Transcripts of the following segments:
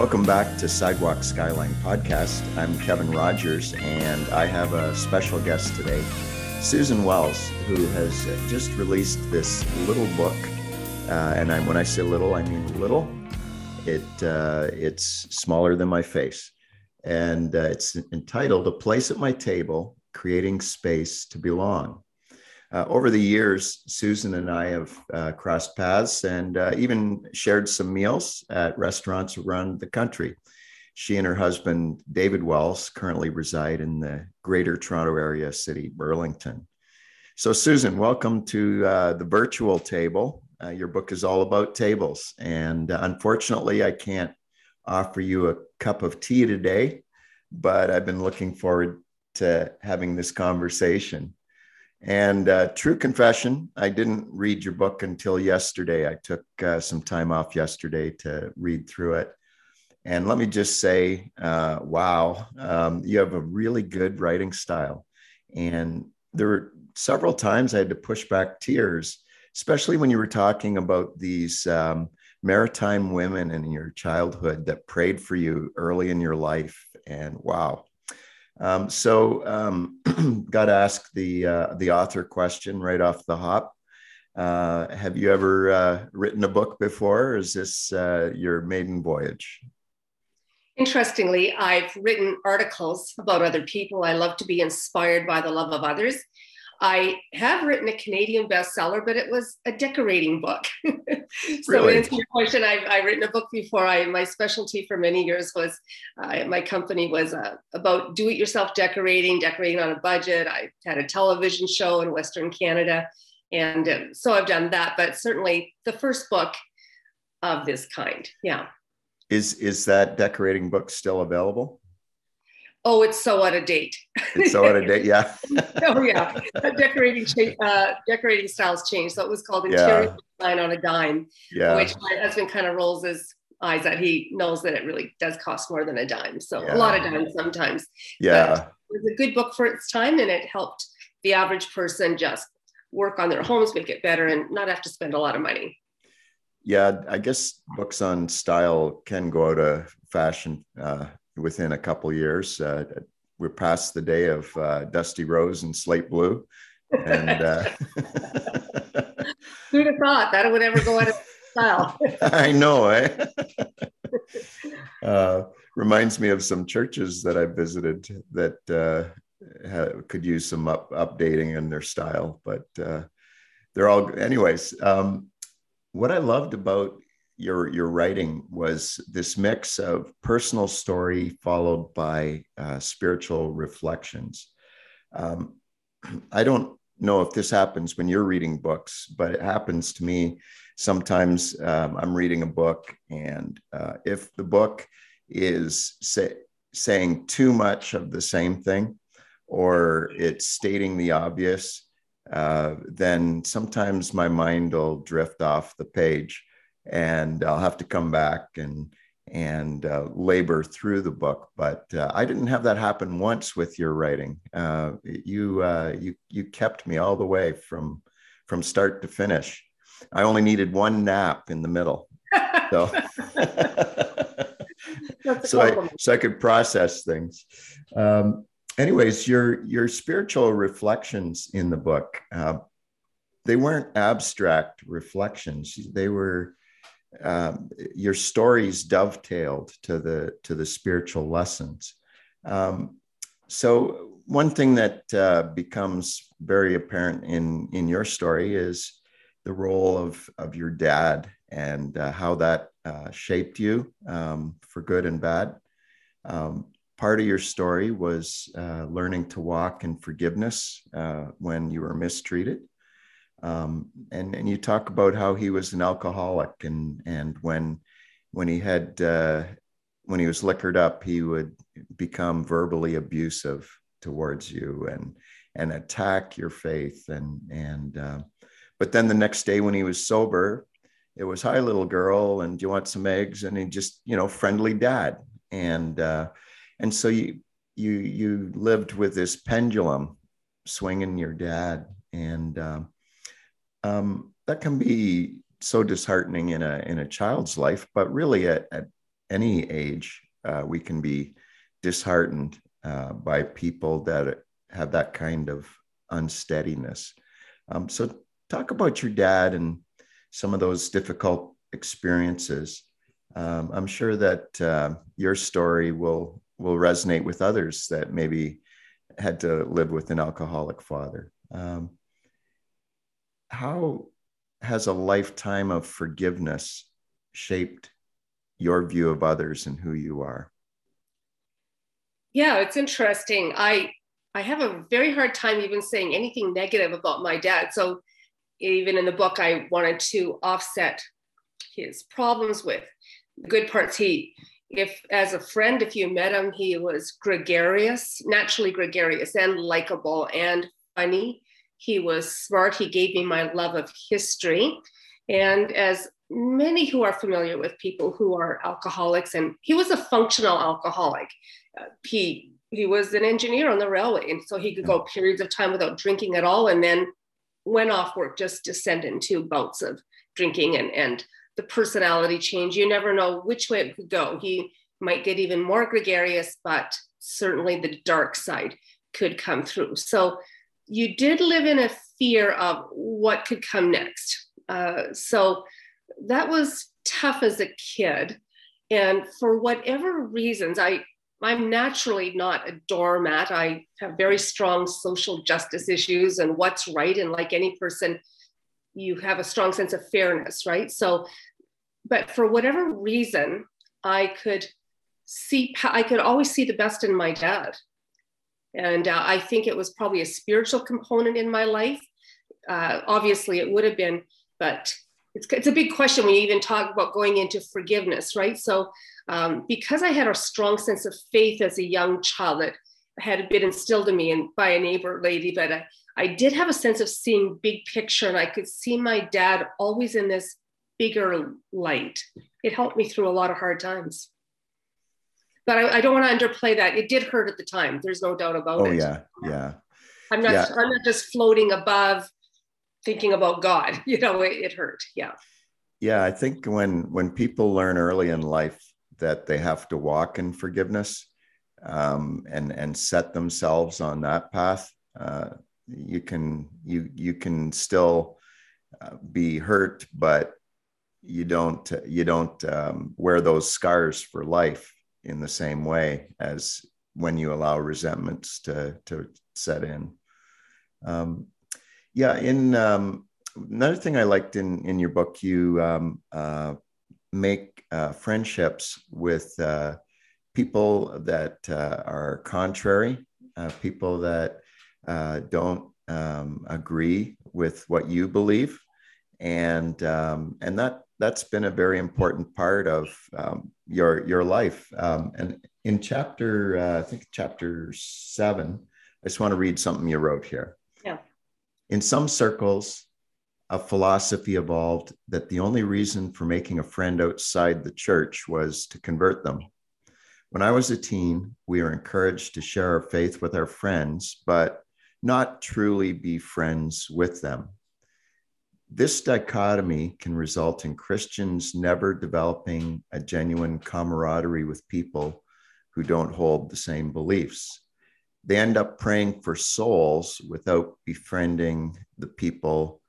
Welcome back to Sidewalk Skyline Podcast. I'm Kevin Rogers, and I have a special guest today, Susan Wells, who has just released this little book. Uh, and I, when I say little, I mean little. It uh, it's smaller than my face, and uh, it's entitled "A Place at My Table: Creating Space to Belong." Uh, over the years, Susan and I have uh, crossed paths and uh, even shared some meals at restaurants around the country. She and her husband, David Wells, currently reside in the greater Toronto area city, Burlington. So, Susan, welcome to uh, the virtual table. Uh, your book is all about tables. And uh, unfortunately, I can't offer you a cup of tea today, but I've been looking forward to having this conversation. And uh, true confession, I didn't read your book until yesterday. I took uh, some time off yesterday to read through it. And let me just say, uh, wow, um, you have a really good writing style. And there were several times I had to push back tears, especially when you were talking about these um, maritime women in your childhood that prayed for you early in your life. And wow, um, so, um, got to ask the uh, the author question right off the hop. Uh, have you ever uh, written a book before? or is this uh, your maiden voyage? Interestingly, I've written articles about other people. I love to be inspired by the love of others. I have written a Canadian bestseller, but it was a decorating book. so really? to answer your question, I've, I've, written a book before. I my specialty for many years was uh, my company was uh, about do-it-yourself decorating, decorating on a budget. I had a television show in Western Canada, and uh, so I've done that. But certainly, the first book of this kind, yeah. Is is that decorating book still available? Oh, it's so out of date. It's so out of date, yeah. oh yeah, decorating uh, decorating styles change. So it was called interior yeah. design on a dime. Yeah. Which my husband kind of rolls his eyes at. He knows that it really does cost more than a dime. So yeah. a lot of dimes sometimes. Yeah. But it was a good book for its time, and it helped the average person just work on their homes, make it better, and not have to spend a lot of money. Yeah, I guess books on style can go out of fashion uh, within a couple years. Uh, we're past the day of uh, Dusty Rose and Slate Blue. And uh, who'd have thought that it would ever go out of style? I know, eh? uh, reminds me of some churches that I visited that uh, could use some up, updating in their style, but uh, they're all, anyways. Um, what I loved about your your writing was this mix of personal story followed by uh, spiritual reflections. Um, I don't know if this happens when you're reading books, but it happens to me sometimes. Um, I'm reading a book, and uh, if the book is say, saying too much of the same thing, or it's stating the obvious, uh, then sometimes my mind will drift off the page and I'll have to come back and and uh, labor through the book. But uh, I didn't have that happen once with your writing. Uh, you uh, you you kept me all the way from from start to finish. I only needed one nap in the middle, so so I so I could process things. Um, anyways, your your spiritual reflections in the book. Uh, they weren't abstract reflections. They were um, your stories dovetailed to the to the spiritual lessons. Um, so one thing that uh, becomes very apparent in in your story is the role of of your dad and uh, how that uh, shaped you um, for good and bad. Um, part of your story was uh, learning to walk in forgiveness uh, when you were mistreated. Um, and and you talk about how he was an alcoholic, and and when when he had uh, when he was liquored up, he would become verbally abusive towards you and and attack your faith, and and uh, but then the next day when he was sober, it was hi little girl, and do you want some eggs? And he just you know friendly dad, and uh, and so you you you lived with this pendulum swinging your dad and um, um, that can be so disheartening in a in a child's life, but really at, at any age, uh, we can be disheartened uh, by people that have that kind of unsteadiness. Um, so, talk about your dad and some of those difficult experiences. Um, I'm sure that uh, your story will will resonate with others that maybe had to live with an alcoholic father. Um, how has a lifetime of forgiveness shaped your view of others and who you are? Yeah, it's interesting. I I have a very hard time even saying anything negative about my dad. So even in the book, I wanted to offset his problems with the good parts. He, if as a friend, if you met him, he was gregarious, naturally gregarious and likable and funny. He was smart. He gave me my love of history. And as many who are familiar with people who are alcoholics, and he was a functional alcoholic. Uh, he he was an engineer on the railway, and so he could go periods of time without drinking at all, and then went off work just to send into bouts of drinking and and the personality change. You never know which way it could go. He might get even more gregarious, but certainly the dark side could come through. So you did live in a fear of what could come next. Uh, so that was tough as a kid. And for whatever reasons, I I'm naturally not a doormat. I have very strong social justice issues and what's right. And like any person, you have a strong sense of fairness, right? So, but for whatever reason, I could see, I could always see the best in my dad. And uh, I think it was probably a spiritual component in my life. Uh, obviously, it would have been, but it's, it's a big question when you even talk about going into forgiveness, right? So, um, because I had a strong sense of faith as a young child that had been instilled in me and by a neighbor lady, but I, I did have a sense of seeing big picture and I could see my dad always in this bigger light. It helped me through a lot of hard times. But I, I don't want to underplay that. It did hurt at the time. There's no doubt about oh, it. Oh yeah, yeah. I'm not. Yeah. I'm not just floating above thinking about God. You know, it, it hurt. Yeah. Yeah, I think when when people learn early in life that they have to walk in forgiveness um, and and set themselves on that path, uh, you can you you can still uh, be hurt, but you don't you don't um, wear those scars for life in the same way as when you allow resentments to to set in. Um, yeah, in um, another thing I liked in in your book, you um, uh, make uh, friendships with uh, people that uh, are contrary, uh, people that uh, don't um, agree with what you believe, and um, and that that's been a very important part of um, your your life. Um, and in chapter, I think chapter seven, I just want to read something you wrote here. Yeah. In some circles, a philosophy evolved that the only reason for making a friend outside the church was to convert them. When I was a teen, we were encouraged to share our faith with our friends, but not truly be friends with them. This dichotomy can result in Christians never developing a genuine camaraderie with people who don't hold the same beliefs they end up praying for souls without befriending the people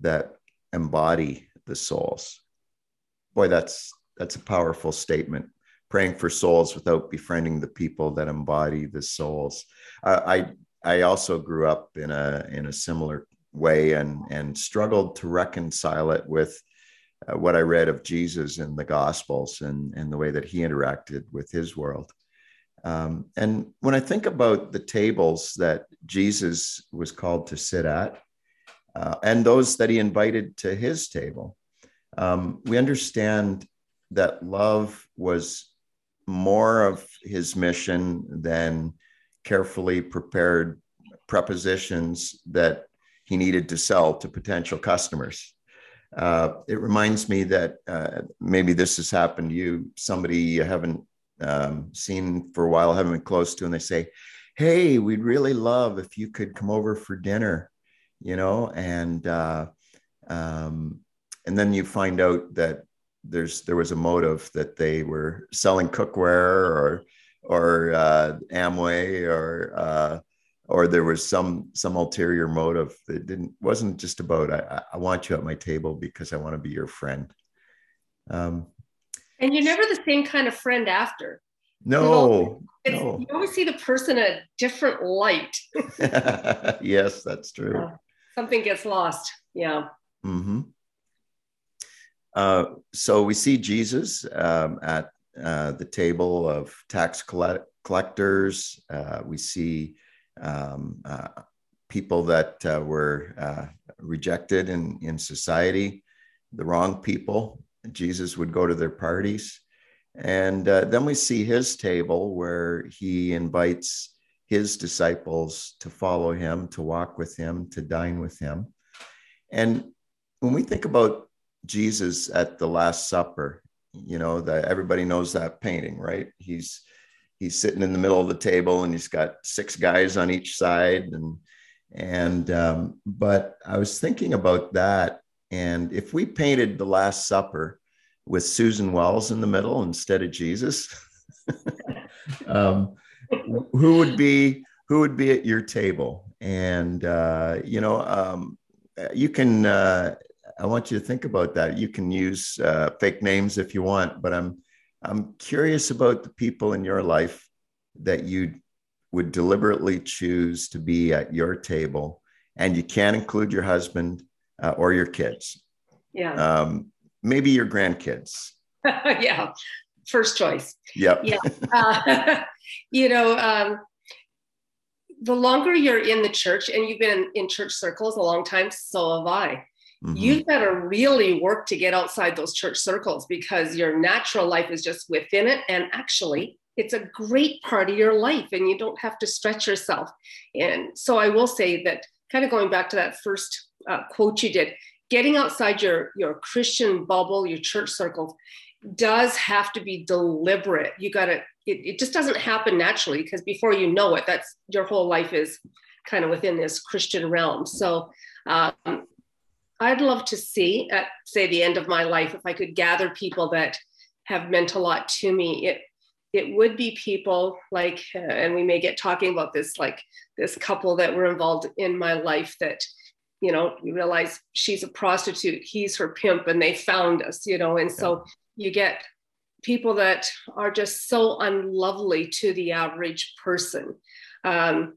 that embody the souls. Boy, that's that's a powerful statement. Praying for souls without befriending the people that embody the souls. Uh, I I also grew up in a in a similar way and and struggled to reconcile it with uh, what I read of Jesus in the Gospels and and the way that he interacted with his world. Um, and when I think about the tables that Jesus was called to sit at, uh, and those that he invited to his table, um, we understand that love was more of his mission than carefully prepared prepositions that he needed to sell to potential customers. Uh, it reminds me that uh, maybe this has happened to you, somebody you haven't um, seen for a while, haven't been close to, and they say, "Hey, we'd really love if you could come over for dinner," you know, and uh, um, and then you find out that there's there was a motive that they were selling cookware or or uh, Amway or uh, or there was some some ulterior motive that didn't wasn't just about I, I want you at my table because I want to be your friend. Um, and you're never the same kind of friend after. No, it's, no. you always see the person in a different light. yes, that's true. Uh, something gets lost. Yeah. Mm-hmm. Uh, so we see Jesus um, at uh, the table of tax collect- collectors. Uh, we see um, uh, people that uh, were uh, rejected in, in society, the wrong people. Jesus would go to their parties. And then we see his table where he invites his disciples to follow him, to walk with him, to dine with him. And when we think about Jesus at the Last Supper, you know that everybody knows that painting, right? He's he's sitting in the middle of the table and he's got six guys on each side, and and um, but I was thinking about that, and if we painted the Last Supper with Susan Wells in the middle instead of Jesus, um, who would be who would be at your table? And uh, you know, um, you can uh, I want you to think about that. You can use uh, fake names if you want, but I'm I'm curious about the people in your life that you would deliberately choose to be at your table, and you can't include your husband uh, or your kids. Yeah. Um, maybe your grandkids. yeah. First choice. Yep. Yeah. Uh, you know, um, the longer you're in the church, and you've been in church circles a long time, so have I. Mm-hmm. You've got to really work to get outside those church circles because your natural life is just within it. And actually, it's a great part of your life and you don't have to stretch yourself. And so I will say that kind of going back to that first uh, quote you did, getting outside your, your Christian bubble, your church circle, does have to be deliberate. You got to, it, it just doesn't happen naturally because before you know it, that's your whole life is kind of within this Christian realm. So um, I'd love to see at say the end of my life if I could gather people that have meant a lot to me. It it would be people like, uh, and we may get talking about this, like this couple that were involved in my life that, you know, you realize she's a prostitute, he's her pimp, and they found us, you know, and so you get people that are just so unlovely to the average person. Um,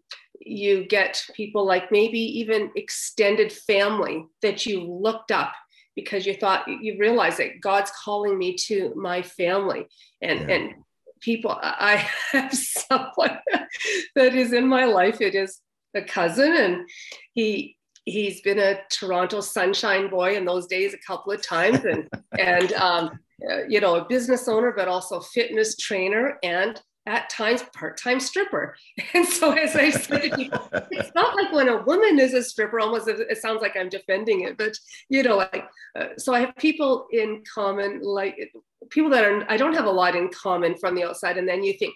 you get people like maybe even extended family that you looked up because you thought you realize that God's calling me to my family. And yeah. and people I have someone that is in my life. It is a cousin and he he's been a Toronto sunshine boy in those days a couple of times. And and um, you know a business owner but also fitness trainer and at times part-time stripper. And so as I say to people, it's not like when a woman is a stripper, almost it sounds like I'm defending it, but you know, like, uh, so I have people in common, like people that are, I don't have a lot in common from the outside. And then you think,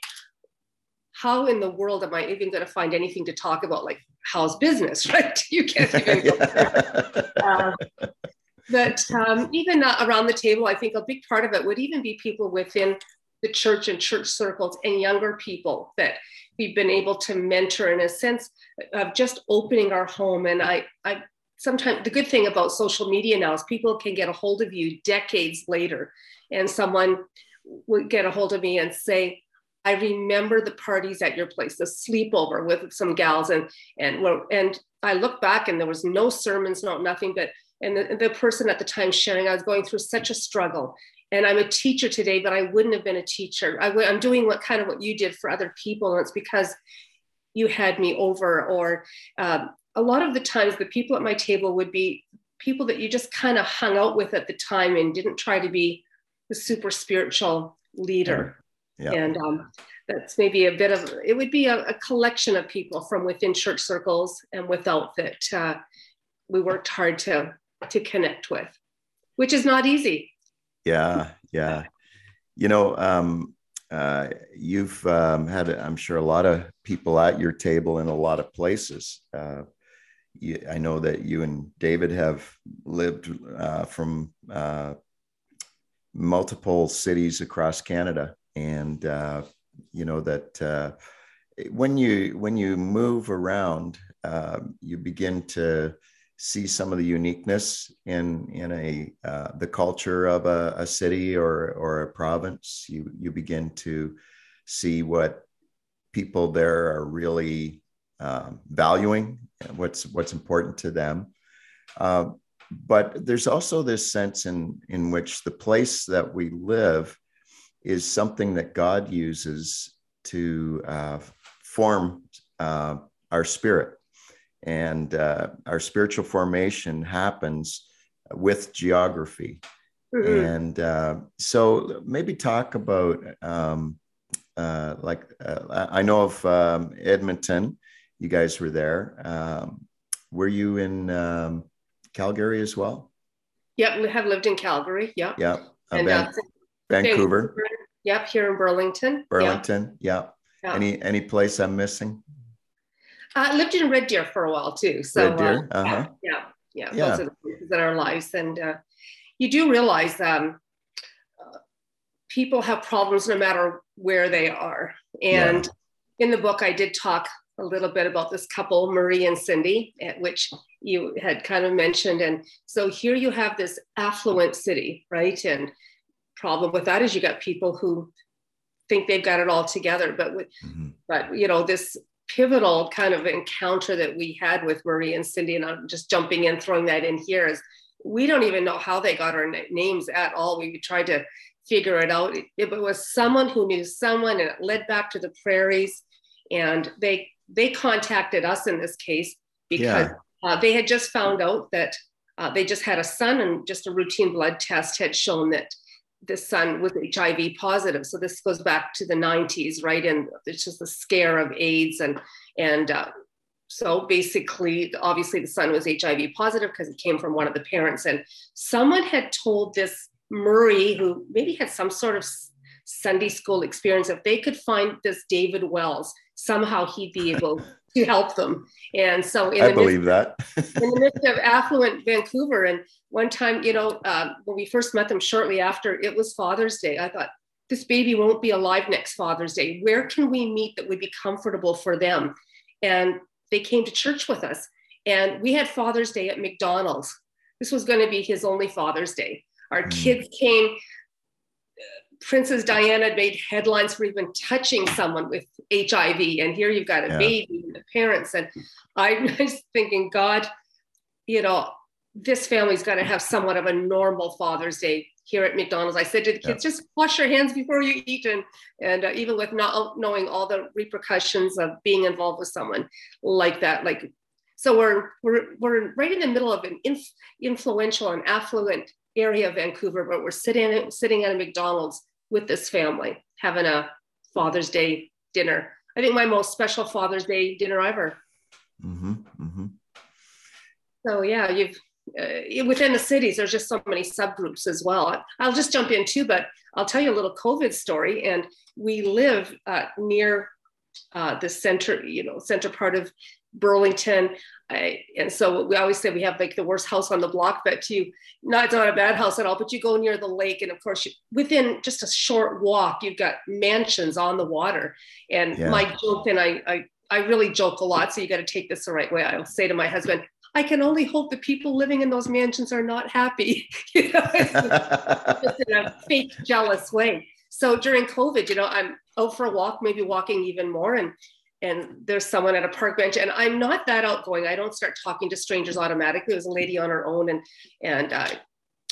how in the world am I even going to find anything to talk about? Like, how's business, right? You can't even go uh, but um, even uh, around the table, I think a big part of it would even be people within the church and church circles and younger people that we've been able to mentor in a sense of just opening our home. And I, I sometimes the good thing about social media now is people can get a hold of you decades later, and someone would get a hold of me and say, I remember the parties at your place, the sleepover with some gals, and and well, and I look back and there was no sermons, no nothing, but and the, the person at the time sharing, I was going through such a struggle, and I'm a teacher today, but I wouldn't have been a teacher. I w- I'm doing what kind of what you did for other people, and it's because you had me over. Or um, a lot of the times, the people at my table would be people that you just kind of hung out with at the time and didn't try to be the super spiritual leader. Yeah. And um, that's maybe a bit of it would be a, a, collection of people from within church circles and without that uh, we worked hard to to connect with, which is not easy yeah, yeah. You know, um, uh, you've um, had, I'm sure, a lot of people at your table in a lot of places. Uh, you, I know that you and David have lived uh, from uh, multiple cities across Canada, and uh, you know that uh, when you when you move around, you begin to see some of the uniqueness in in a uh, the culture of a, a, city or or a province. You you begin to see what people there are really um, valuing, what's what's important to them. Uh, but there's also this sense in in which the place that we live is something that God uses to uh, form uh, our spirit, and uh, our spiritual formation happens with geography. Mm-hmm. And uh, so, maybe talk about um, uh, like uh, I know of um, Edmonton. You guys were there. Um, were you in um, Calgary as well? Yep, we have lived in Calgary. Yep. Yep. Uh, and Van- uh, Vancouver. Vancouver. Yep, here in Burlington. Burlington. Yep. yep. Any any place I'm missing? I lived in Red Deer for a while too. So Red Deer. Uh, uh-huh. Yeah, yeah, yeah. Those are the places in our lives, and uh, you do realize um, uh, people have problems no matter where they are. And yeah. in the book, I did talk a little bit about this couple, Marie and Cindy, which you had kind of mentioned. And so here you have this affluent city, right? And problem with that is you got people who think they've got it all together, but with, mm-hmm. but you know this pivotal kind of encounter that we had with Marie and Cindy, and I'm just jumping in, throwing that in here is we don't even know how they got our names at all. We tried to figure it out. It, it was someone who knew someone, and it led back to the prairies. And they they contacted us in this case because yeah. uh, they had just found out that uh, they just had a son, and just a routine blood test had shown that the son was HIV positive. So this goes back to the 90s, right? And it's just the scare of AIDS and and uh, so basically, obviously, the son was HIV positive because it came from one of the parents. And someone had told this Murray, who maybe had some sort of Sunday school experience, if they could find this David Wells, somehow he'd be able to help them. And so, I believe midst, that. in the midst of affluent Vancouver, and one time, you know, uh, when we first met them shortly after, it was Father's Day. I thought, this baby won't be alive next Father's Day. Where can we meet that would be comfortable for them? And they came to church with us. And we had Father's Day at McDonald's. This was going to be his only Father's Day. Our mm. kids came. Princess Diana made headlines for even touching someone with HIV. And here you've got a yeah. baby and the parents. And I was thinking, God, you know, this family's got to have somewhat of a normal Father's Day here at McDonald's. I said to the kids, yeah. just wash your hands before you eat. And, and uh, even with not knowing all the repercussions of being involved with someone like that, like, so we're, we're, we're right in the middle of an inf- influential and affluent area of Vancouver, but we're sitting, sitting at a McDonald's with this family, having a Father's Day dinner. I think my most special Father's Day dinner ever. Mm-hmm, mm-hmm. So yeah, you've uh, within the cities, there's just so many subgroups as well. I'll just jump in too, but I'll tell you a little COVID story. And we live uh, near uh, the center, you know, center part of Burlington. I, and so we always say we have like the worst house on the block, but you not not a bad house at all, but you go near the lake, and of course, you, within just a short walk, you've got mansions on the water. And yeah. my joke, and I, I I really joke a lot, so you got to take this the right way. I'll say to my husband, I can only hope the people living in those mansions are not happy, you know, just in a fake, jealous way. So during COVID, you know, I'm out for a walk, maybe walking even more, and and there's someone at a park bench, and I'm not that outgoing. I don't start talking to strangers automatically. There's a lady on her own, and and uh,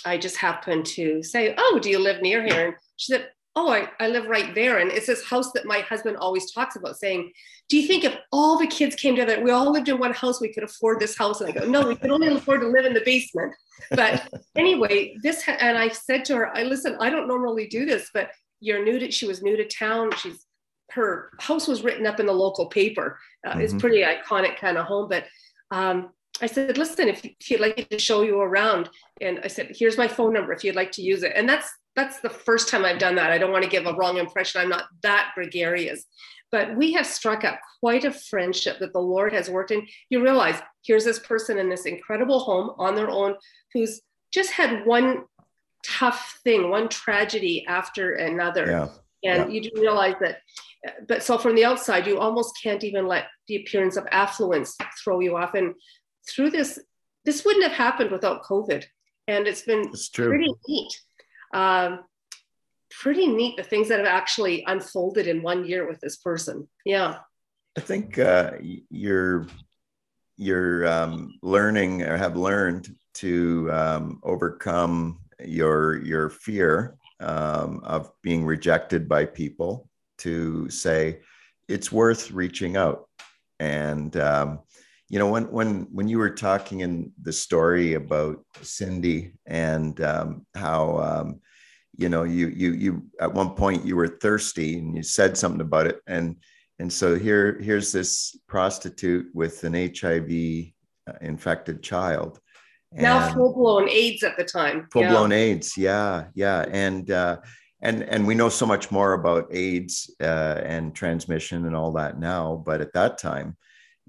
I just happened to say, "Oh, do you live near here?" And she said, oh, I, I live right there. And it's this house that my husband always talks about saying, do you think if all the kids came together, we all lived in one house, we could afford this house? And I go, no, we could only afford to live in the basement. But anyway, this, and I said to her, I listen, I don't normally do this, but you're new to, she was new to town. She's, her house was written up in the local paper. Uh, mm-hmm. It's pretty iconic kind of home, but um, I said, listen, if, if you'd like me to show you around, and I said, here's my phone number if you'd like to use it. And that's that's the first time I've done that. I don't want to give a wrong impression. I'm not that gregarious. But we have struck up quite a friendship that the Lord has worked in. You realize here's this person in this incredible home on their own who's just had one tough thing, one tragedy after another. Yeah. And yeah. you do realize that. But so from the outside, you almost can't even let the appearance of affluence throw you off. And through this, this wouldn't have happened without COVID. And it's been it's pretty neat. Um, pretty neat the things that have actually unfolded in one year with this person. Yeah. I think uh, you're you're um, learning or have learned to um, overcome your your fear um, of being rejected by people to say it's worth reaching out. And um, you know when when when you were talking in the story about cindy and um, how um, you know you you you at one point you were thirsty and you said something about it. And and so here here's this prostitute with an hiv uh, infected child. Now full blown AIDS at the time. Full blown AIDS, yeah, yeah, and uh, and and we know so much more about AIDS uh, and transmission and all that now, but at that time,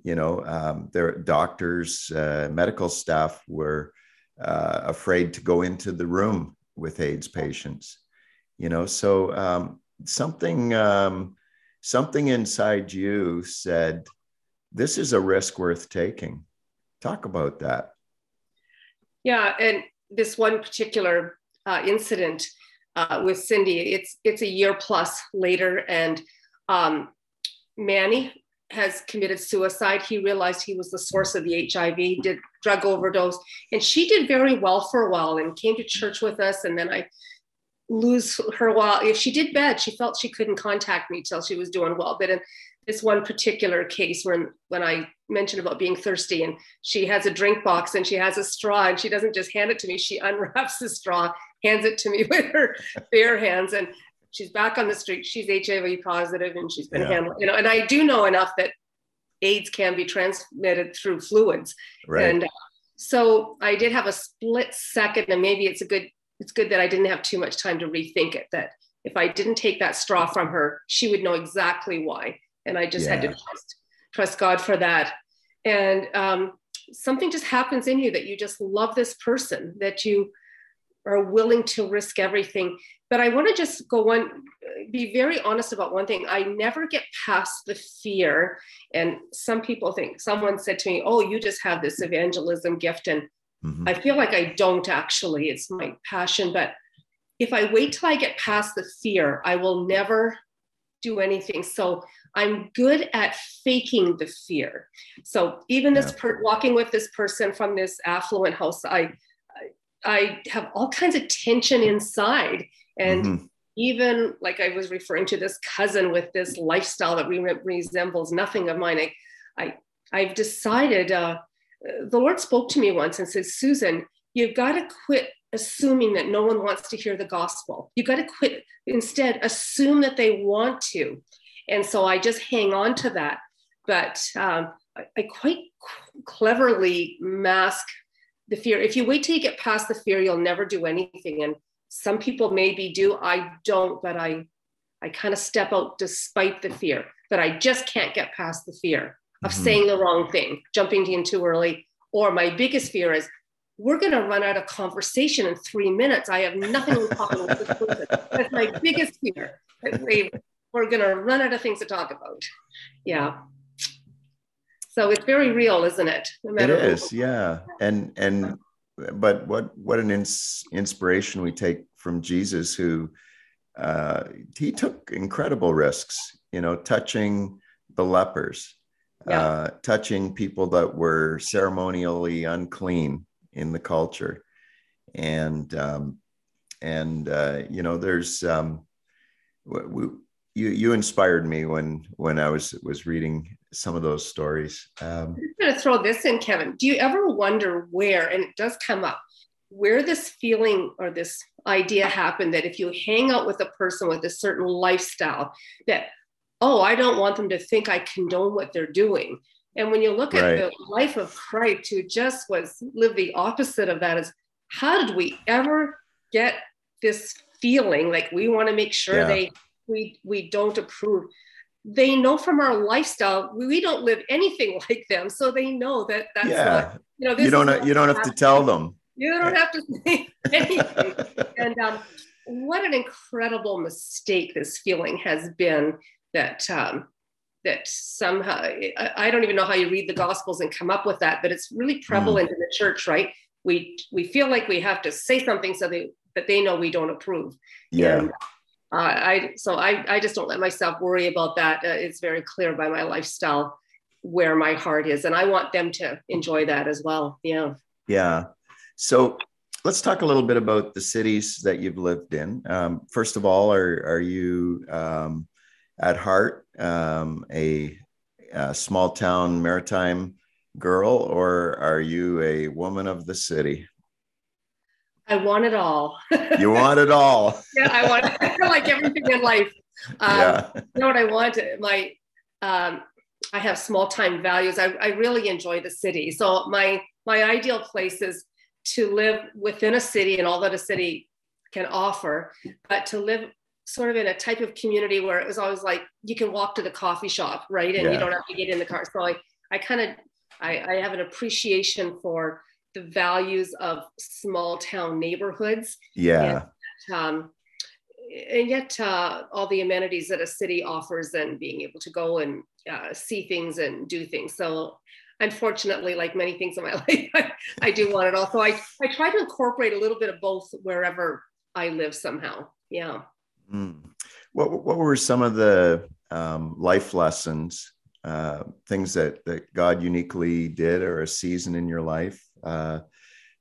you know, um, their doctors, uh, medical staff were uh, afraid to go into the room with AIDS patients. You know, so um, something um, something inside you said, "This is a risk worth taking." Talk about that. Yeah, and this one particular uh, incident uh, with Cindy, it's it's a year plus later, and um, Manny has committed suicide. He realized he was the source of the HIV, did drug overdose, and she did very well for a while and came to church with us. And then I lose her while if she did bad, she felt she couldn't contact me till she was doing well. But in this one particular case when when I mentioned about being thirsty and she has a drink box and she has a straw and she doesn't just hand it to me, she unwraps the straw, hands it to me with her bare hands and she's back on the street. She's HIV positive and she's been yeah. handled, you know, and I do know enough that AIDS can be transmitted through fluids. Right. And uh, so I did have a split second and maybe it's a good it's good that I didn't have too much time to rethink it that if I didn't take that straw from her, she would know exactly why and I just yeah. had to trust trust God for that. And um, something just happens in you that you just love this person, that you are willing to risk everything. But I want to just go on, be very honest about one thing. I never get past the fear. And some people think, someone said to me, Oh, you just have this evangelism gift. And mm-hmm. I feel like I don't actually, it's my passion. But if I wait till I get past the fear, I will never do anything. So I'm good at faking the fear. So even this per- walking with this person from this affluent house, I I have all kinds of tension inside, and mm-hmm. even like I was referring to this cousin with this lifestyle that re- resembles nothing of mine. I, I I've decided. Uh, the Lord spoke to me once and said, Susan, you've got to quit assuming that no one wants to hear the gospel. You've got to quit instead assume that they want to. And so I just hang on to that. But um, I, I, quite cleverly mask the fear. If you wait till you get past the fear, you'll never do anything. And some people maybe do. I don't, but I, I kind of step out despite the fear. But I just can't get past the fear of mm-hmm. saying the wrong thing, jumping in too early. Or my biggest fear is we're going to run out of conversation in three minutes. I have nothing in common with this person. That's my biggest fear. We're going to run out of things to talk about. Yeah. So it's very real, isn't it? No it is, yeah. And and but what what an ins- inspiration we take from Jesus, who uh, he took incredible risks. You know, touching the lepers, yeah. uh, touching people that were ceremonially unclean in the culture and um, and uh, you know there's um, we, you you inspired me when when I was was reading some of those stories. Um, I'm going to throw this in, Kevin. Do you ever wonder where, and it does come up, where this feeling or this idea happened that if you hang out with a person with a certain lifestyle, that oh, I don't want them to think I condone what they're doing. And when you look at right. the life of Christ, who just was lived the opposite of that, is how did we ever get this feeling like we want to make sure yeah. they we we don't approve? They know from our lifestyle we don't live anything like them, so they know that that's yeah. Not, you know you don't you don't have to tell them. You don't have to say anything. and um, what an incredible mistake this feeling has been that um, that somehow I, I, don't even know how you read the gospels and come up with that but it's really prevalent mm. in the church right we we feel like we have to say something so they that they know we don't approve yeah and, i so i i just don't let myself worry about that. Uh, it's very clear by my lifestyle where my heart is and i want them to enjoy that as well yeah. Yeah. So let's talk a little bit about the cities that you've lived in. Um, first of all are are you um, at heart um, a, a small town maritime girl or are you a woman of the city? I want it all. you want it all. yeah, I want I feel like everything in life. Um, yeah. You know what I want? My um, I have small time values. I, I really enjoy the city. So my my ideal place is to live within a city and all that a city can offer, but to live sort of in a type of community where it was always like you can walk to the coffee shop, right? And yeah. you don't have to get in the car. So I, I kind of I, I have an appreciation for the values of small town neighborhoods. Yeah. And, um, and yet uh, all the amenities that a city offers and being able to go and uh, see things and do things. So unfortunately, like many things in my life, I, I do want it all. So I, I try to incorporate a little bit of both wherever I live somehow. Yeah. Mm. What, what were some of the um, life lessons uh, things that that God uniquely did or a season in your life uh,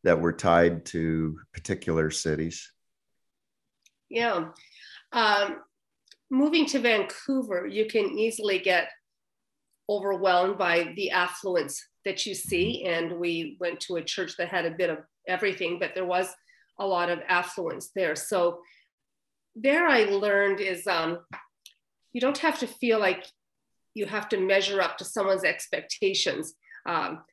that were tied to particular cities? Yeah. Um, moving to Vancouver, you can easily get overwhelmed by the affluence that you see. Mm-hmm. And we went to a church that had a bit of everything, but there was a lot of affluence there. So there I learned is um, you don't have to feel like you have to measure up to someone's expectations. Um,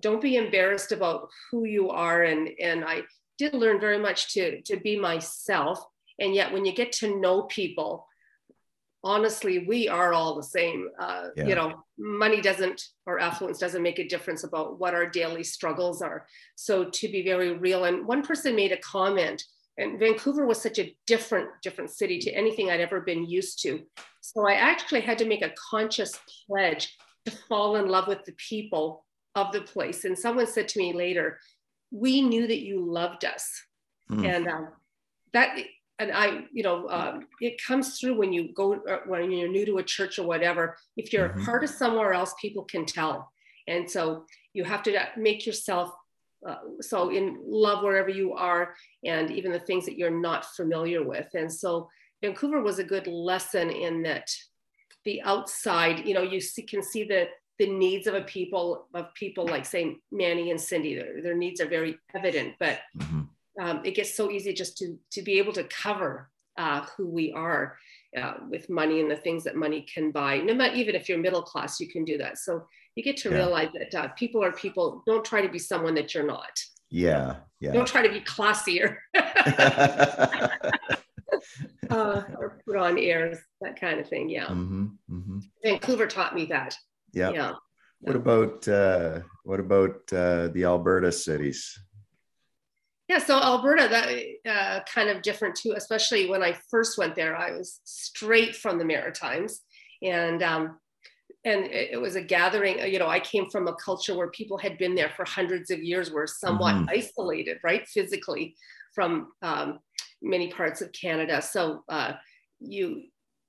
don't be embarrassed about who you are. And, and I did learn very much to, to be myself. And yet, when you get to know people, honestly, we are all the same. Uh, yeah. You know, money doesn't or affluence doesn't make a difference about what our daily struggles are. So, to be very real. And one person made a comment and Vancouver was such a different, different city to anything I'd ever been used to. So I actually had to make a conscious pledge to fall in love with the people of the place. And someone said to me later, "We knew that you loved us," mm. and um, that, and I, you know, um, it comes through when you go uh, when you're new to a church or whatever. If you're mm-hmm. part of somewhere else, people can tell, and so you have to make yourself uh, so in love wherever you are and even the things that you're not familiar with and so vancouver was a good lesson in that the outside you know you see, can see the the needs of a people of people like say manny and cindy their, their needs are very evident but mm-hmm. um, it gets so easy just to to be able to cover uh, who we are uh, with money and the things that money can buy no matter even if you're middle class you can do that so you get to yeah. realize that uh, people are people. Don't try to be someone that you're not. Yeah, yeah. Don't try to be classier. uh, or put on airs, that kind of thing. Yeah. Mm-hmm, mm-hmm. Vancouver taught me that. Yeah. Yeah. What about uh, what about uh, the Alberta cities? Yeah, so Alberta, that uh, kind of different too. Especially when I first went there, I was straight from the Maritimes, and um, and it was a gathering you know i came from a culture where people had been there for hundreds of years were somewhat mm-hmm. isolated right physically from um, many parts of canada so uh, you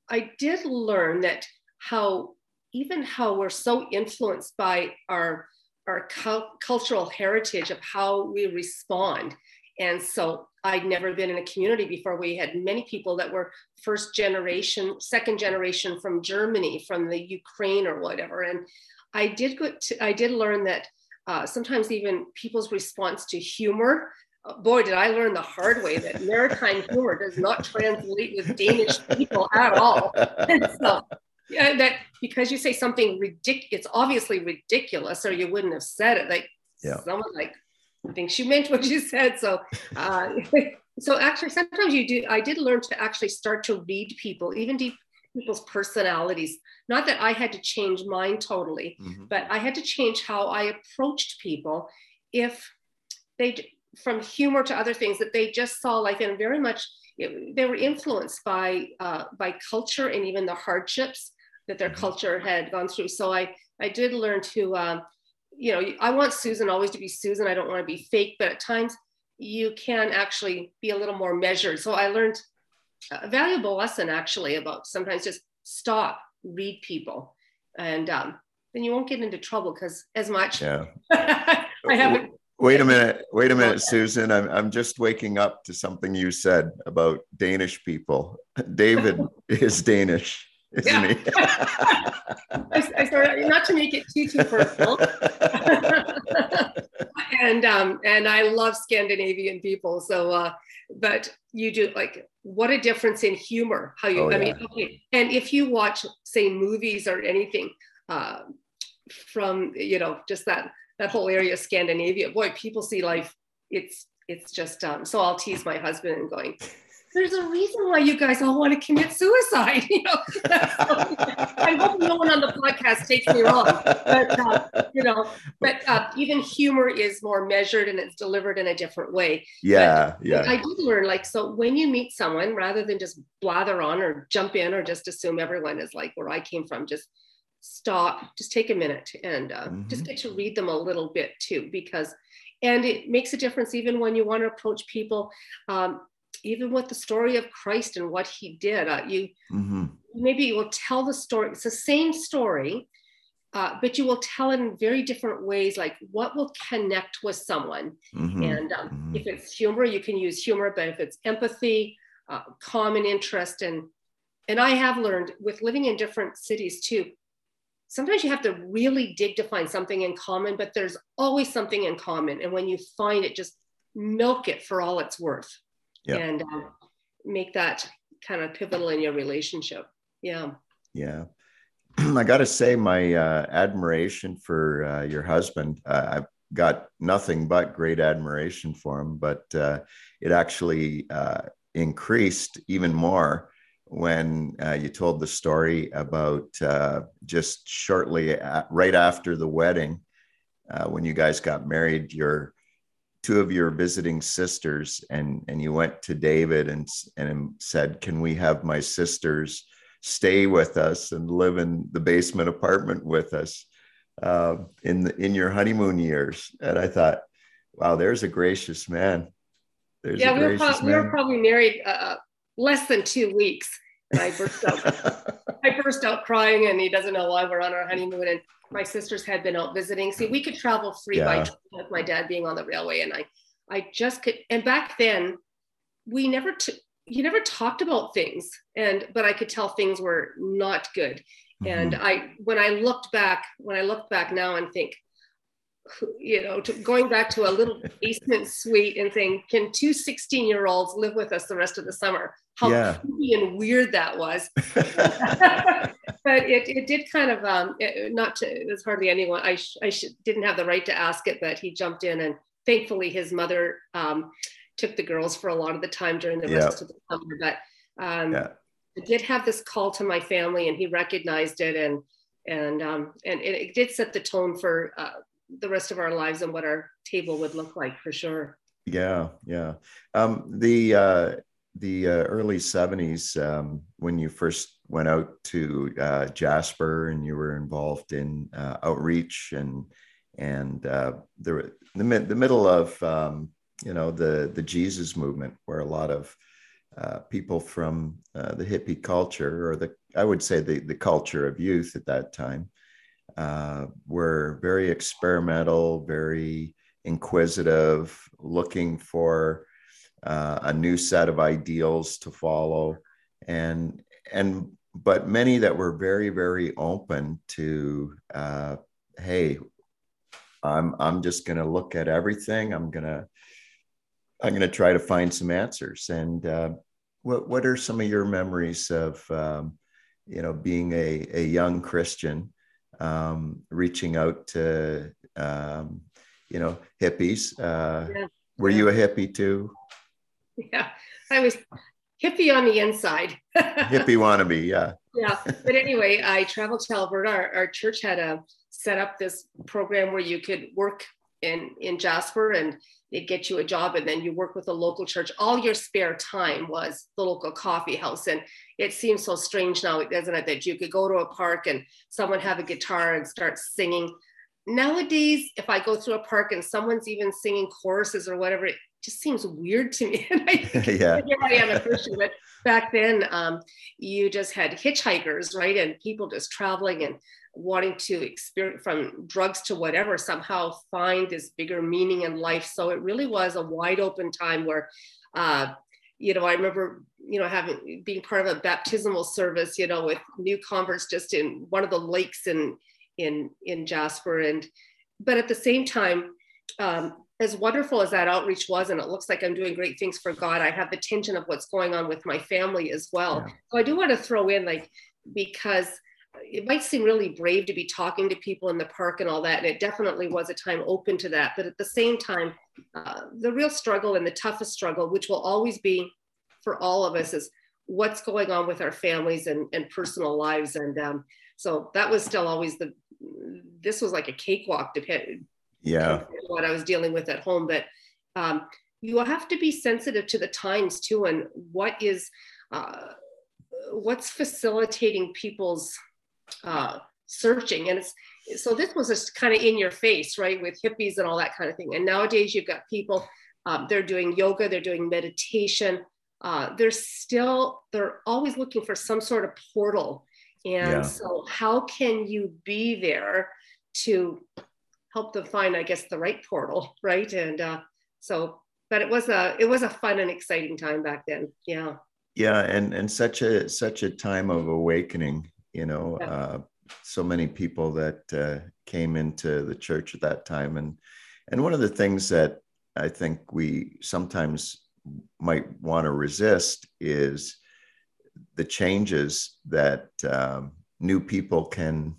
i did learn that how even how we're so influenced by our our cu- cultural heritage of how we respond and so I'd never been in a community before. We had many people that were first generation, second generation from Germany, from the Ukraine or whatever. And I did go to, I did learn that uh, sometimes even people's response to humor. Uh, boy, did I learn the hard way that maritime humor does not translate with Danish people at all. And so, yeah, that because you say something ridiculous, it's obviously ridiculous, or you wouldn't have said it. Like yeah. someone like I think she meant what she said. So, uh, so actually, sometimes you do. I did learn to actually start to read people, even deep people's personalities. Not that I had to change mine totally, mm-hmm. but I had to change how I approached people if they from humor to other things that they just saw life and very much it, they were influenced by uh, by culture and even the hardships that their mm-hmm. culture had gone through so i i did learn to um, you know i want susan always to be susan i don't want to be fake but at times you can actually be a little more measured so i learned a valuable lesson actually about sometimes just stop read people and um, then you won't get into trouble because as much yeah i haven't Wait a minute. Wait a minute, Susan. I'm, I'm just waking up to something you said about Danish people. David is Danish, isn't yeah. he? I, I started, not to make it too, too personal. and, um, and I love Scandinavian people. So, uh, but you do like, what a difference in humor. How you, oh, I yeah. mean, okay. And if you watch, say, movies or anything, uh, from you know just that that whole area of Scandinavia. Boy, people see life. It's it's just um, so I'll tease my husband and going, there's a reason why you guys all want to commit suicide. You know, I hope no one on the podcast takes me wrong, but uh, you know, but uh, even humor is more measured and it's delivered in a different way. Yeah, but yeah. I did learn like so when you meet someone, rather than just blather on or jump in or just assume everyone is like where I came from, just stop, just take a minute and uh, mm-hmm. just get to read them a little bit too, because, and it makes a difference even when you want to approach people, um, even with the story of Christ and what he did. Uh, you mm-hmm. maybe you will tell the story. It's the same story, uh, but you will tell it in very different ways. Like what will connect with someone, mm-hmm. and um, mm-hmm. if it's humor, you can use humor. But if it's empathy, uh, common interest, and and I have learned with living in different cities too sometimes you have to really dig to find something in common, but there's always something in common. And when you find it, just milk it for all it's worth yep. and um, make that kind of pivotal in your relationship. Yeah. Yeah. I got to say, my uh, admiration for uh, your husband, uh, I've got nothing but great admiration for him, but uh, it actually uh, increased even more when uh, you told the story about uh, just shortly at, right after the wedding, uh, when you guys got married, your two of your visiting sisters, and and you went to David and and said, "Can we have my sisters stay with us and live in the basement apartment with us uh, in the, in your honeymoon years?" And I thought, "Wow, there's a gracious man." There's yeah, we were, pro- we were, probably married uh, less than two weeks. And I burst out, I burst out crying, and he doesn't know why we're on our honeymoon. And my sisters had been out visiting. See, we could travel free yeah. by train with my dad being on the railway, and I, I just could. And back then, we never, t- you never talked about things, and but I could tell things were not good. Mm-hmm. And I, when I looked back, when I look back now and think, you know, to going back to a little basement suite and saying, can two 16 year olds live with us the rest of the summer? How yeah. creepy and weird that was. but it, it did kind of, um, it, not to, there's hardly anyone, I, sh- I sh- didn't have the right to ask it, but he jumped in and thankfully his mother um, took the girls for a lot of the time during the rest of the summer. But um, yeah. I did have this call to my family and he recognized it and, and, um, and it, it did set the tone for, uh, the rest of our lives and what our table would look like for sure. Yeah, yeah. Um, the uh, the uh, early '70s, um, when you first went out to uh, Jasper and you were involved in uh, outreach and and uh, the the, the middle of um, you know the the Jesus movement, where a lot of uh, people from uh, the hippie culture, or the I would say the the culture of youth at that time, uh, were very experimental, very inquisitive, looking for uh, a new set of ideals to follow, and and but many that were very very open to, uh, hey, I'm I'm just going to look at everything. I'm gonna I'm to try to find some answers. And uh, what what are some of your memories of um, you know being a, a young Christian um, reaching out to um, you know hippies. Uh, yeah. Were you a hippie too? Yeah, I was hippie on the inside. hippie wannabe, yeah. yeah, but anyway, I traveled to Alberta. Our, our, church had a set up this program where you could work in in Jasper, and they'd get you a job and then you work with a local church. All your spare time was the local coffee house. And it seems so strange now, doesn't it, that you could go to a park and someone have a guitar and start singing. Nowadays, if I go through a park and someone's even singing choruses or whatever, just seems weird to me. and I think, yeah. here I am a Christian, but back then um, you just had hitchhikers, right? And people just traveling and wanting to experience from drugs to whatever somehow find this bigger meaning in life so it really was a wide open time where uh, you know i remember you know having being part of a baptismal service you know with new converts just in one of the lakes in in in jasper and but at the same time um, as wonderful as that outreach was and it looks like i'm doing great things for god i have the tension of what's going on with my family as well yeah. so i do want to throw in like because it might seem really brave to be talking to people in the park and all that and it definitely was a time open to that but at the same time uh, the real struggle and the toughest struggle which will always be for all of us is what's going on with our families and, and personal lives and um, so that was still always the this was like a cakewalk depending yeah what i was dealing with at home but um, you have to be sensitive to the times too and what is uh, what's facilitating people's uh, searching. And it's so this was just kind of in your face, right, with hippies and all that kind of thing. And nowadays you've got people, um, they're doing yoga, they're doing meditation. Uh, they're still, they're always looking for some sort of portal. And yeah. so, how can you be there to help them find, I guess, the right portal, right? And uh, so, but it was a, it was a fun and exciting time back then. Yeah. Yeah, and and such a such a time of awakening you know yeah. uh, so many people that uh, came into the church at that time and and one of the things that i think we sometimes might want to resist is the changes that um, new people can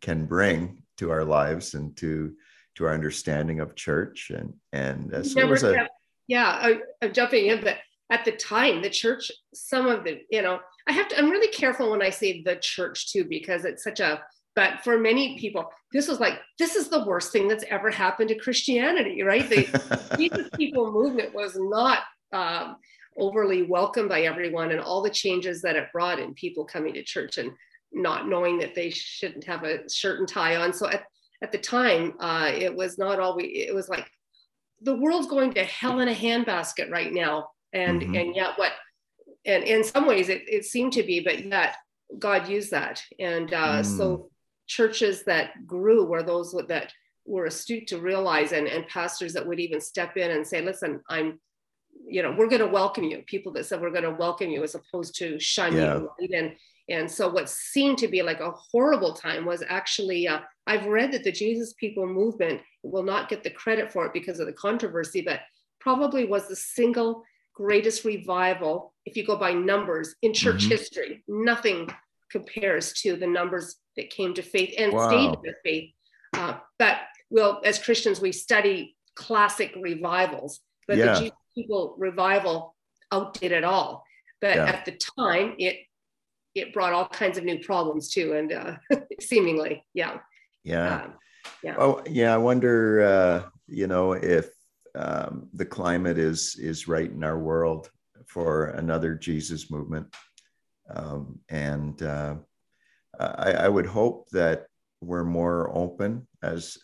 can bring to our lives and to to our understanding of church. And and uh, so it was a, yeah I, i'm jumping in but at the time the church some of the you know i have to i'm really careful when i say the church too because it's such a but for many people this was like this is the worst thing that's ever happened to christianity right? The jesus people movement was not um, overly welcomed by everyone and all the changes that it brought in people coming to church. And not knowing that they shouldn't have a shirt and tie on so at, at the time uh, it was not always it was like the world's going to hell in a handbasket right now and mm-hmm. and yet what and in some ways it, it seemed to be but yet god used that and uh, mm. so churches that grew were those that were astute to realize and, and pastors that would even step in and say listen i'm you know we're going to welcome you people that said we're going to welcome you as opposed to shun yeah. you and and so what seemed to be like a horrible time was actually uh, i've read that the jesus people movement will not get the credit for it because of the controversy but probably was the single greatest revival, if you go by numbers in church mm-hmm. history, nothing compares to the numbers that came to faith and wow. stayed with faith. Uh, but well, as Christians, we study classic revivals, but yeah. the Jesus people revival outdid it all. But yeah. at the time, it it brought all kinds of new problems too, and uh, seemingly, yeah, yeah, um, yeah. Oh, yeah. I wonder, uh, you know, if um, the climate is is right in our world for another Jesus movement, um, and uh, I, I, would hope that we're more open as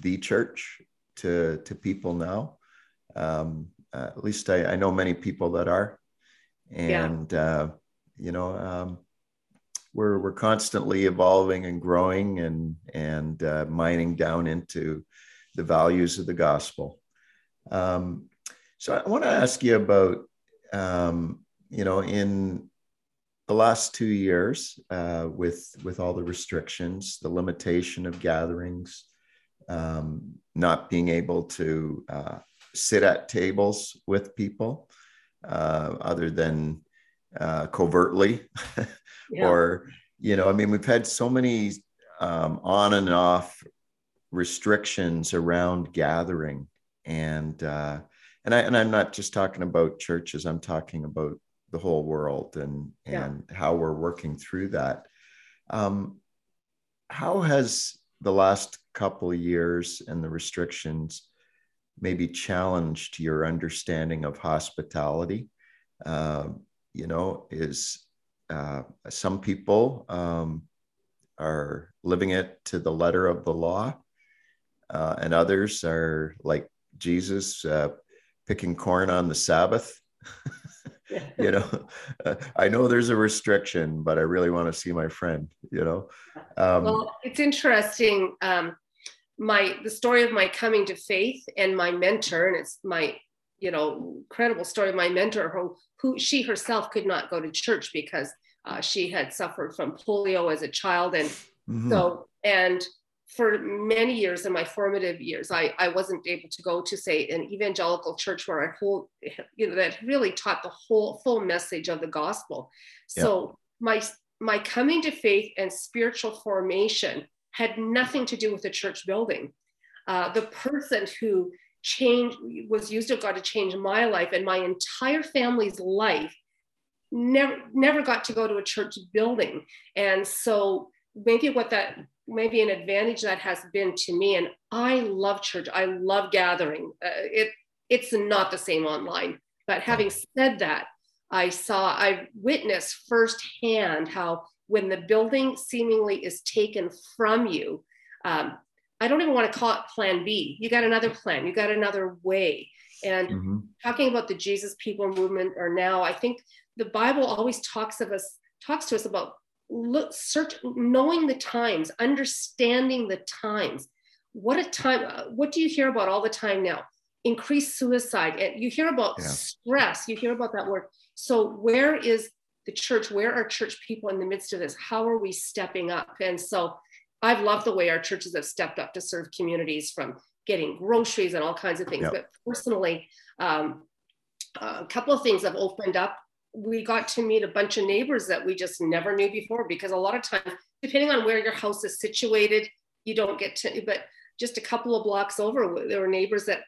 the church to to people now. Um, uh, at least I, I, know many people that are, and yeah. uh, you know um, we're we're constantly evolving and growing and and uh, mining down into the values of the gospel. Um, so I want to ask you about, um, you know, in the last two years, uh, with with all the restrictions, the limitation of gatherings, um, not being able to uh, sit at tables with people, uh, other than uh, covertly, yeah. or you know, I mean, we've had so many um, on and off restrictions around gathering and uh, and I and I'm not just talking about churches. I'm talking about the whole world and and yeah. how we're working through that. Um, how has the last couple of years and the restrictions maybe challenged your understanding of hospitality. Uh, you know, is uh, some people um, are living it to the letter of the law, uh, and others are like Jesus uh, picking corn on the Sabbath. you know, I know there's a restriction, but I really want to see my friend. You know, um, well, it's interesting. Um, my the story of my coming to faith and my mentor, and it's my you know incredible story of my mentor who who she herself could not go to church because uh, she had suffered from polio as a child and mm-hmm. so and for many years in my formative years I, I wasn't able to go to say an evangelical church where i hold you know that really taught the whole full message of the gospel yeah. so my my coming to faith and spiritual formation had nothing to do with the church building uh, the person who changed was used of god to change my life and my entire family's life. Never never got to go to a church building. And so maybe what that maybe an advantage that has been to me and i love church. I love gathering. Uh, it it's not the same online. But having said that i saw i witnessed firsthand how when the building seemingly is taken from you um, i don't even want to call it plan b. You got another plan. You got another way. And mm-hmm. talking about the jesus people movement or now i think the bible always talks of us talks to us about look search knowing the times understanding the times. What a time what do you hear about all the time now? Increased suicide and you hear about yeah. stress you hear about that word. So where is the church where are church people in the midst of this? How are we stepping up? And so i've loved the way our churches have stepped up to serve communities from getting groceries and all kinds of things. Yeah. but personally um, a couple of things have opened up. We got to meet a bunch of neighbors that we just never knew before because a lot of times depending on where your house is situated you don't get to but just a couple of blocks over there were neighbors that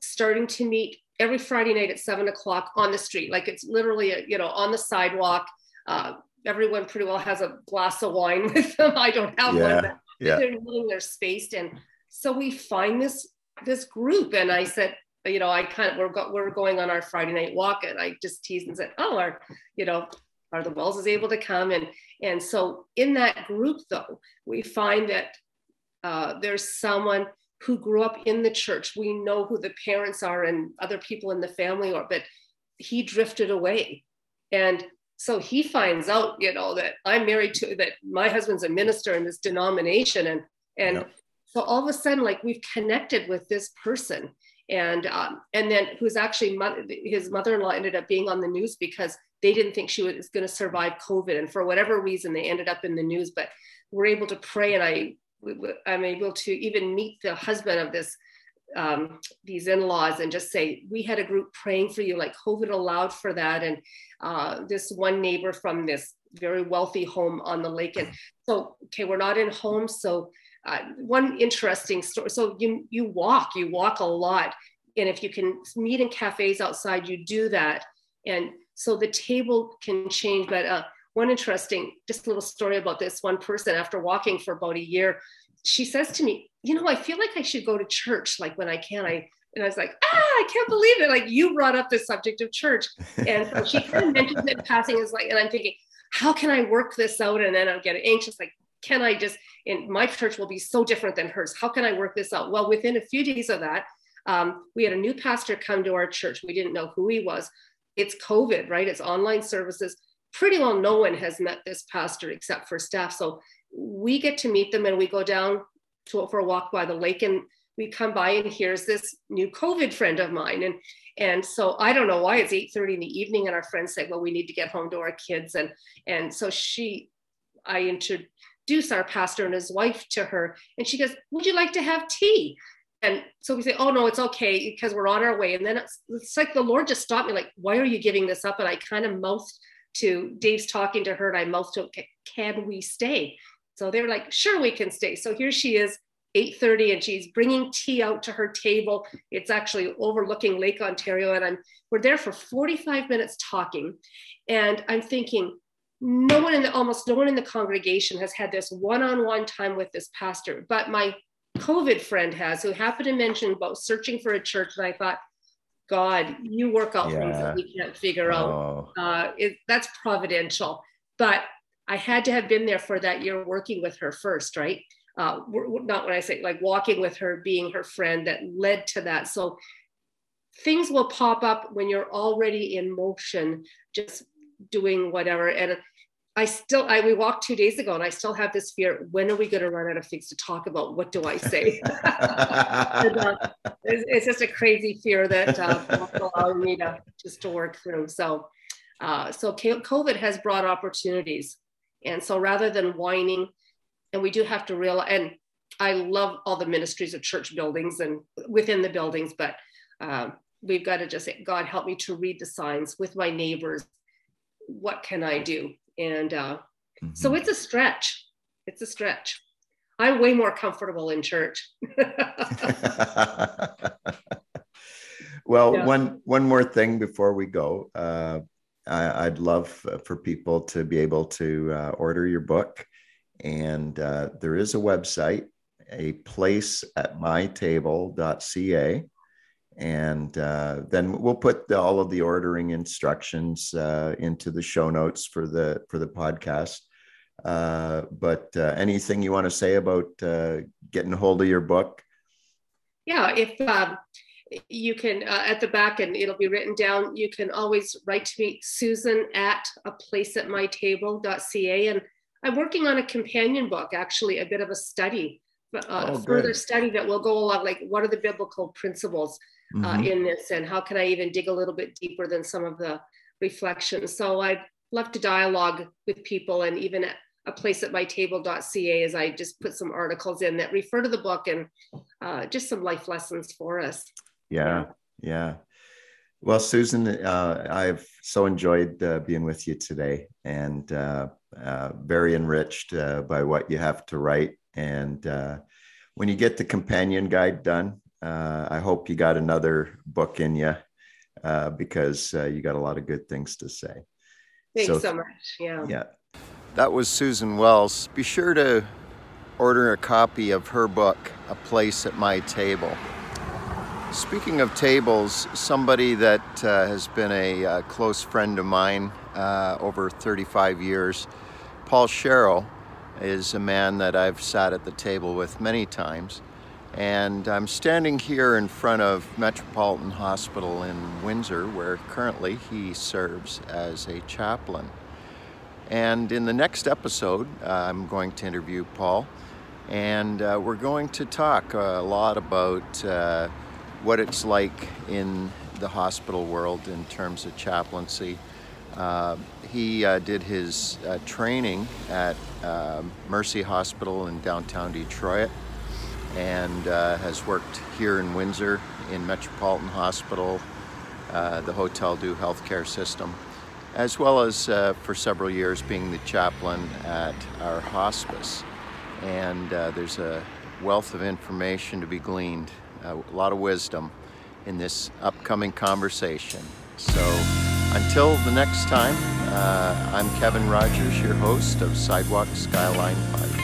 starting to meet every friday night at seven o'clock on the street. Like it's literally a, you know on the sidewalk uh, everyone pretty well has a glass of wine with them i don't have yeah, one yeah. they're they're spaced and so we find this this group and i said you know, I kind of we're go, we're going on our Friday night walk, and I just teased and said, "Oh, are you know, are the Wells is able to come?" And and so in that group, though, we find that uh, there's someone who grew up in the church. We know who the parents are and other people in the family are, but he drifted away, and so he finds out, you know, that I'm married to that my husband's a minister in this denomination, and and. So all of a sudden, like we've connected with this person, and um, and then who's actually mother, his mother-in-law ended up being on the news because they didn't think she was going to survive COVID, and for whatever reason they ended up in the news. But we're able to pray, and I I'm able to even meet the husband of this um, these in-laws and just say we had a group praying for you like covid allowed for that and uh, this one neighbor from this very wealthy home on the lake and so okay we're not in homes so uh, one interesting story. So you you walk, you walk a lot, and if you can meet in cafes outside, you do that. And so the table can change. But uh, one interesting, just a little story about this one person. After walking for about a year, she says to me, "You know, I feel like I should go to church. Like when I can, I." And I was like, ah, I can't believe it. Like you brought up the subject of church. And so she kind of mentioned it in passing is like, and I'm thinking, how can I work this out? And then I'm getting anxious, like, can I just, and my church will be so different than hers. How can I work this out? Well, within a few days of that, um, we had a new pastor come to our church. We didn't know who he was. It's COVID, right? It's online services. Pretty well no one has met this pastor except for staff. So we get to meet them and we go down to, for a walk by the lake and we come by and here's this new COVID friend of mine. And and so I don't know why it's 8:30 in the evening and our friends say, well, we need to get home to our kids. And and so she I introduce our pastor and his wife to her. And she goes, Would you like to have tea? And so we say, Oh, no, it's okay because we're on our way. And then it's, it's like the Lord just stopped me, like, Why are you giving this up? And I kind of mouthed to Dave's talking to her, and I mouthed to, Can we stay? So they're like, Sure, we can stay. So here she is. 8:30 and she's bringing tea out to her table. It's actually overlooking Lake Ontario and I'm we're there for 45 minutes talking and I'm thinking no one in the almost no one in the congregation has had this one-on-one time with this pastor but my COVID friend has, who happened to mention about searching for a church. And I thought, God, you work out yeah. things that we can't figure oh. out. Uh, it, that's providential. But I had to have been there for that year working with her first, right? Uh, not when I say like walking with her, being her friend that led to that. So things will pop up when you're already in motion, just doing whatever. And I still, I we walked two days ago, and I still have this fear. When are we going to run out of things to talk about? What do I say? and, uh, it's, it's, just a crazy fear that uh, allowing me to just to work through. So, uh, so COVID has brought opportunities, and so rather than whining, and we do have to realize. And I love all the ministries of church buildings and within the buildings, but um, we've got to just say, God, help me to read the signs with my neighbors. What can I do? And uh, mm-hmm. so it's a stretch. It's a stretch. I'm way more comfortable in church. well, yeah. one one more thing before we go. Uh, I, would love for people to be able to uh, order your book, and uh, there is a website, a place at mytable.ca and uh, then we'll put the, all of the ordering instructions uh, into the show notes for the for the podcast. Uh, but uh, anything you want to say about getting a hold of your book? Yeah if um, you can uh, at the back and it'll be written down you can always write to me susan at a place at my table.ca and i'm working on a companion book actually a bit of a study uh, oh, further study that will go along like what are the biblical principles uh, mm-hmm. in this and how can I even dig a little bit deeper than some of the reflections. So I'd love to dialogue with people and even at a place at mytable.ca as I just put some articles in that refer to the book and uh, just some life lessons for us. Yeah, yeah. Well, Susan, uh, I've so enjoyed uh, being with you today and uh, uh, very enriched by what you have to write. And when you get the companion guide done, uh, I hope you got another book in you uh, because uh, you got a lot of good things to say. Thanks so, so much. Yeah. Yeah. That was Susan Wells. Be sure to order a copy of her book, A Place at My Table. Speaking of tables, somebody that uh, has been a, uh, close friend of mine uh, over 35 years, Paul Sherrill, is a man that I've sat at the table with many times. And I'm standing here in front of Metropolitan Hospital in Windsor, where currently he serves as a chaplain. And in the next episode, uh, I'm going to interview Paul, and uh, we're going to talk a lot about what it's like in the hospital world in terms of chaplaincy. Uh, he uh, did his uh, training at Mercy Hospital in downtown Detroit and uh, has worked here in Windsor in Metropolitan Hospital, uh, the Hotel Dieu healthcare system, as well as uh, for several years being the chaplain at our hospice. And there's a wealth of information to be gleaned, a lot of wisdom in this upcoming conversation. So until the next time, uh, I'm Kevin Rogers, your host of Sidewalk Skyline Podcast.